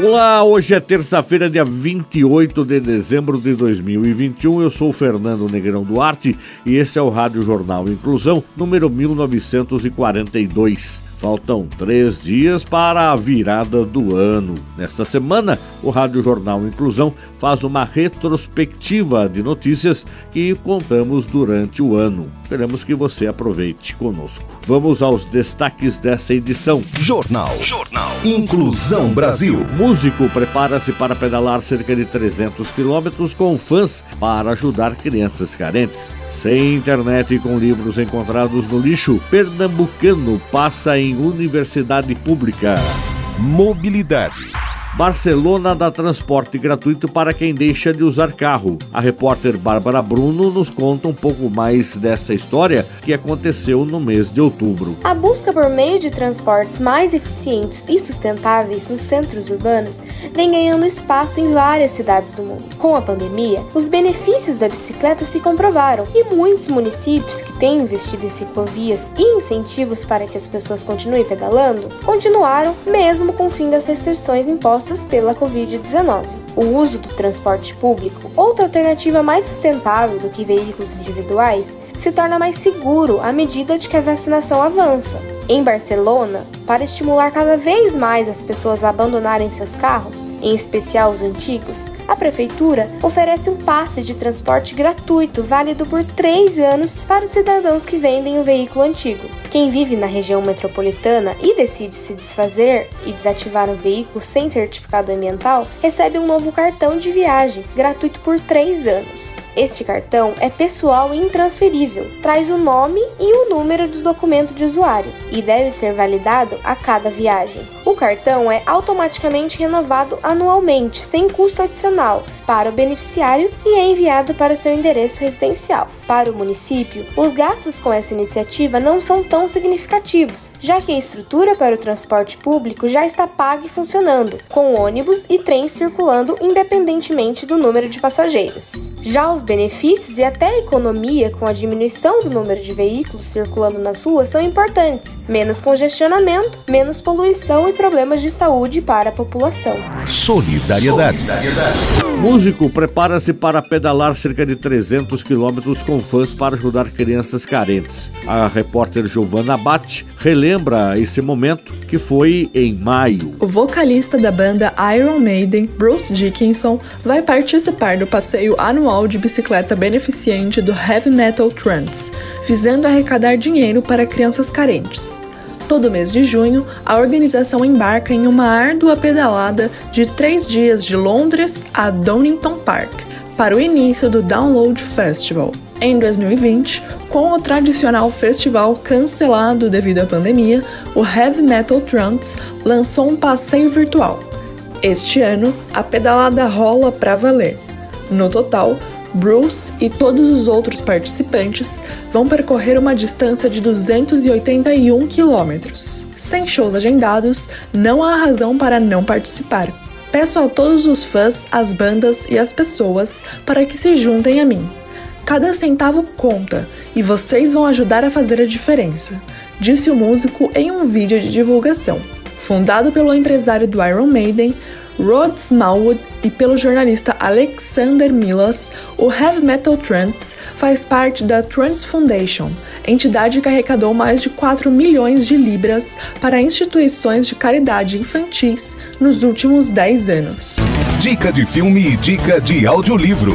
Olá, hoje é terça-feira, dia 28 de dezembro de 2021. Eu sou o Fernando Negrão Duarte e esse é o Rádio Jornal Inclusão, número 1942. Faltam três dias para a virada do ano. Nesta semana, o Rádio Jornal Inclusão faz uma retrospectiva de notícias que contamos durante o ano. Esperamos que você aproveite conosco. Vamos aos destaques dessa edição. Jornal. Jornal. Inclusão Brasil. Músico prepara-se para pedalar cerca de 300 quilômetros com fãs para ajudar crianças carentes. Sem internet e com livros encontrados no lixo, pernambucano passa em universidade pública. Mobilidade. Barcelona dá transporte gratuito para quem deixa de usar carro. A repórter Bárbara Bruno nos conta um pouco mais dessa história que aconteceu no mês de outubro. A busca por meio de transportes mais eficientes e sustentáveis nos centros urbanos vem ganhando espaço em várias cidades do mundo. Com a pandemia, os benefícios da bicicleta se comprovaram e muitos municípios que têm investido em ciclovias e incentivos para que as pessoas continuem pedalando continuaram mesmo com o fim das restrições impostas pela Covid-19. O uso do transporte público, outra alternativa mais sustentável do que veículos individuais, se torna mais seguro à medida de que a vacinação avança. Em Barcelona, para estimular cada vez mais as pessoas a abandonarem seus carros, em especial os antigos, a Prefeitura oferece um passe de transporte gratuito válido por três anos para os cidadãos que vendem o veículo antigo. Quem vive na região metropolitana e decide se desfazer e desativar um veículo sem certificado ambiental recebe um novo cartão de viagem gratuito por três anos. Este cartão é pessoal e intransferível, traz o nome e o número do documento de usuário e deve ser validado a cada viagem. O cartão é automaticamente renovado anualmente, sem custo adicional, para o beneficiário e é enviado para seu endereço residencial. Para o município, os gastos com essa iniciativa não são tão significativos, já que a estrutura para o transporte público já está paga e funcionando, com ônibus e trens circulando independentemente do número de passageiros. Já os benefícios e até a economia com a diminuição do número de veículos circulando nas ruas são importantes: menos congestionamento, menos poluição e problemas de saúde para a população. Solidariedade. Músico prepara-se para pedalar cerca de 300 quilômetros com fãs para ajudar crianças carentes. A repórter Giovanna Abate relembra esse momento que foi em maio. O vocalista da banda Iron Maiden, Bruce Dickinson, vai participar do passeio anual de bicicleta beneficente do Heavy Metal Trance, visando arrecadar dinheiro para crianças carentes. Todo mês de junho, a organização embarca em uma árdua pedalada de três dias de Londres a Donington Park para o início do Download Festival. Em 2020, com o tradicional festival cancelado devido à pandemia, o Heavy Metal Trance lançou um passeio virtual. Este ano, a pedalada rola para valer. No total, Bruce e todos os outros participantes vão percorrer uma distância de 281 quilômetros. Sem shows agendados, não há razão para não participar. Peço a todos os fãs, as bandas e as pessoas para que se juntem a mim. Cada centavo conta e vocês vão ajudar a fazer a diferença, disse o músico em um vídeo de divulgação. Fundado pelo empresário do Iron Maiden, Rod Smallwood e pelo jornalista Alexander Milas, o Heavy Metal Trance faz parte da Trance Foundation, entidade que arrecadou mais de 4 milhões de libras para instituições de caridade infantis nos últimos 10 anos. Dica de filme e dica de audiolivro.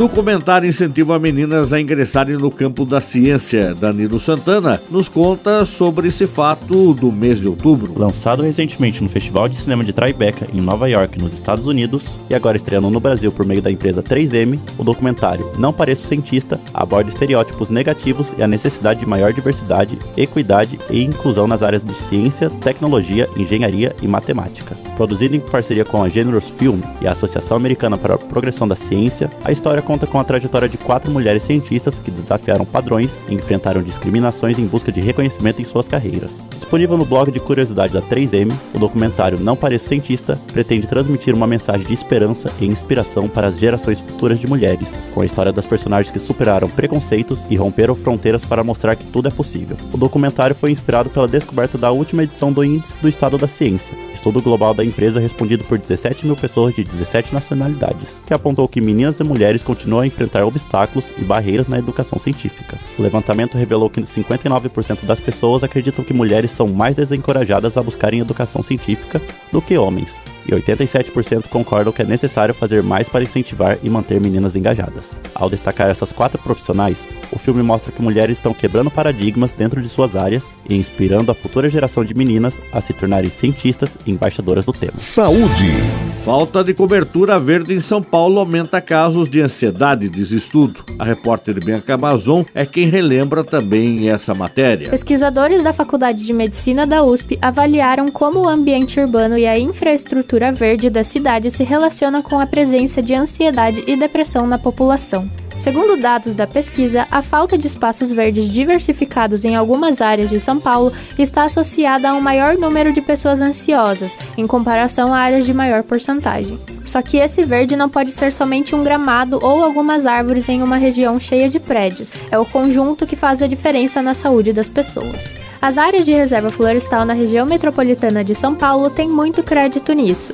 Documentário incentiva meninas a ingressarem no campo da ciência. Danilo Santana nos conta sobre esse fato do mês de outubro. Lançado recentemente no Festival de Cinema de Tribeca, em Nova York, nos Estados Unidos, e agora estreando no Brasil por meio da empresa 3M, o documentário Não Pareço Cientista aborda estereótipos negativos e a necessidade de maior diversidade, equidade e inclusão nas áreas de ciência, tecnologia, engenharia e matemática. Produzido em parceria com a Generous Film e a Associação Americana para a Progressão da Ciência, a história conta com a trajetória de quatro mulheres cientistas que desafiaram padrões e enfrentaram discriminações em busca de reconhecimento em suas carreiras. Disponível no blog de curiosidade da 3M, o documentário Não Pareço Cientista pretende transmitir uma mensagem de esperança e inspiração para as gerações futuras de mulheres, com a história das personagens que superaram preconceitos e romperam fronteiras para mostrar que tudo é possível. O documentário foi inspirado pela descoberta da última edição do Índice do Estado da Ciência, estudo global da empresa respondido por 17 mil pessoas de 17 nacionalidades, que apontou que meninas e mulheres continuam a enfrentar obstáculos e barreiras na educação científica. O levantamento revelou que 59% das pessoas acreditam que mulheres são mais desencorajadas a buscarem educação científica do que homens, e 87% concordam que é necessário fazer mais para incentivar e manter meninas engajadas. Ao destacar essas quatro profissionais, o filme mostra que mulheres estão quebrando paradigmas dentro de suas áreas e inspirando a futura geração de meninas a se tornarem cientistas e embaixadoras do tema. Saúde. Falta de cobertura verde em São Paulo aumenta casos de ansiedade, diz estudo. A repórter Bianca Amazon é quem relembra também essa matéria. Pesquisadores da Faculdade de Medicina da USP avaliaram como o ambiente urbano e a infraestrutura verde da cidade se relaciona com a presença de ansiedade e depressão na população. Segundo dados da pesquisa, a falta de espaços verdes diversificados em algumas áreas de São Paulo está associada a um maior número de pessoas ansiosas, em comparação a áreas de maior porcentagem. Só que esse verde não pode ser somente um gramado ou algumas árvores em uma região cheia de prédios, é o conjunto que faz a diferença na saúde das pessoas. As áreas de reserva florestal na região metropolitana de São Paulo têm muito crédito nisso.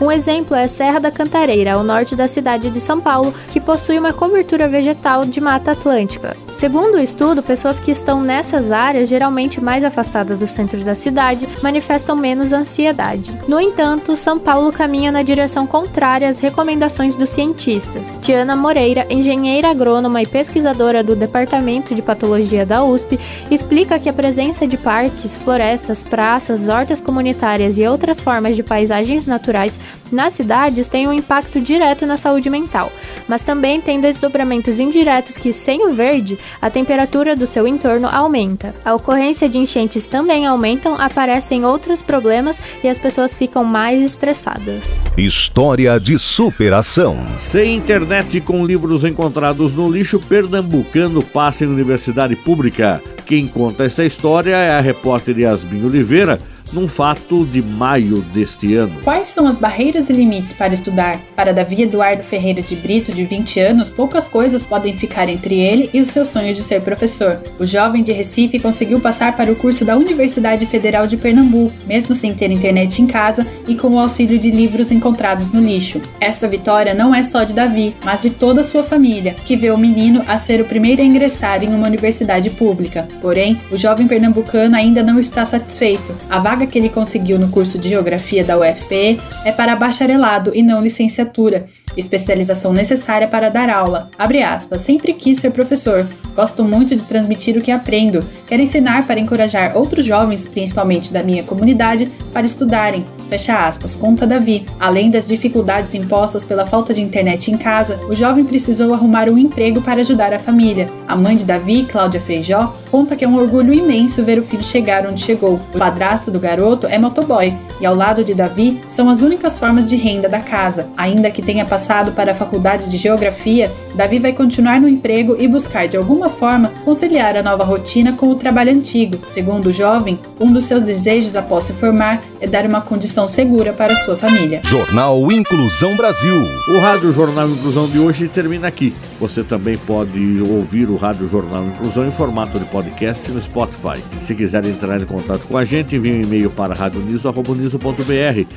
Um exemplo é a Serra da Cantareira, ao norte da cidade de São Paulo, que possui uma cobertura vegetal de mata atlântica. Segundo o estudo, pessoas que estão nessas áreas, geralmente mais afastadas dos centros da cidade, manifestam menos ansiedade. No entanto, São Paulo caminha na direção contrária às recomendações dos cientistas. Tiana Moreira, engenheira agrônoma e pesquisadora do Departamento de Patologia da USP, explica que a presença de parques, florestas, praças, hortas comunitárias e outras formas de paisagens naturais nas cidades tem um impacto direto na saúde mental, mas também tem desdobramentos indiretos que, sem o verde, a temperatura do seu entorno aumenta. A ocorrência de enchentes também aumentam, aparecem outros problemas e as pessoas ficam mais estressadas. História de superação. Sem internet com livros encontrados no lixo, pernambucano passa em universidade pública. Quem conta essa história é a repórter Yasmin Oliveira num fato de maio deste ano. Quais são as barreiras e limites para estudar? Para Davi Eduardo Ferreira de Brito, de 20 anos, poucas coisas podem ficar entre ele e o seu sonho de ser professor. O jovem de Recife conseguiu passar para o curso da Universidade Federal de Pernambuco, mesmo sem ter internet em casa e com o auxílio de livros encontrados no lixo. Essa vitória não é só de Davi, mas de toda a sua família, que vê o menino a ser o primeiro a ingressar em uma universidade pública. Porém, o jovem pernambucano ainda não está satisfeito. A vaga vaga que ele conseguiu no curso de Geografia da UFPE é para bacharelado e não licenciatura, especialização necessária para dar aula. Abre aspas, sempre quis ser professor. Gosto muito de transmitir o que aprendo. Quero ensinar para encorajar outros jovens, principalmente da minha comunidade, para estudarem. Fecha aspas, conta Davi. Além das dificuldades impostas pela falta de internet em casa, o jovem precisou arrumar um emprego para ajudar a família. A mãe de Davi, Cláudia Feijó, conta que é um orgulho imenso ver o filho chegar onde chegou. O padrasto do garoto é motoboy e ao lado de Davi são as únicas formas de renda da casa. Ainda que tenha passado para a faculdade de geografia, Davi vai continuar no emprego e buscar de alguma forma conciliar a nova rotina com o trabalho antigo. Segundo o jovem, um dos seus desejos após se formar é dar uma condição segura para sua família. Jornal Inclusão Brasil. O Rádio Jornal Inclusão de hoje termina aqui. Você também pode ouvir o Rádio Jornal Inclusão em formato de podcast no Spotify. Se quiser entrar em contato com a gente, envie um e-mail para radioniso.br,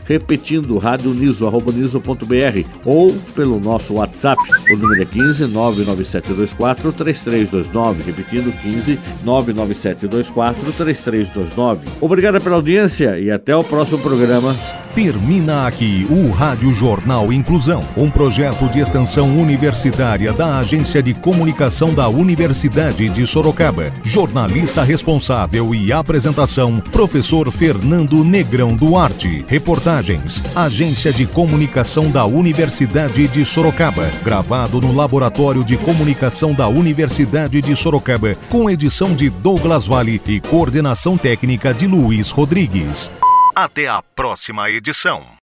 repetindo radioniso.br ou pelo nosso WhatsApp. O número é 15 99724 3329, repetindo 15 99724 3329. Obrigado pela audiência e até o próximo programa Termina aqui o Rádio Jornal Inclusão, um projeto de extensão universitária da Agência de Comunicação da Universidade de Sorocaba. Jornalista responsável e apresentação, professor Fernando Negrão Duarte. Reportagens, Agência de Comunicação da Universidade de Sorocaba. Gravado no Laboratório de Comunicação da Universidade de Sorocaba, com edição de Douglas Vale e coordenação técnica de Luiz Rodrigues. Até a próxima edição.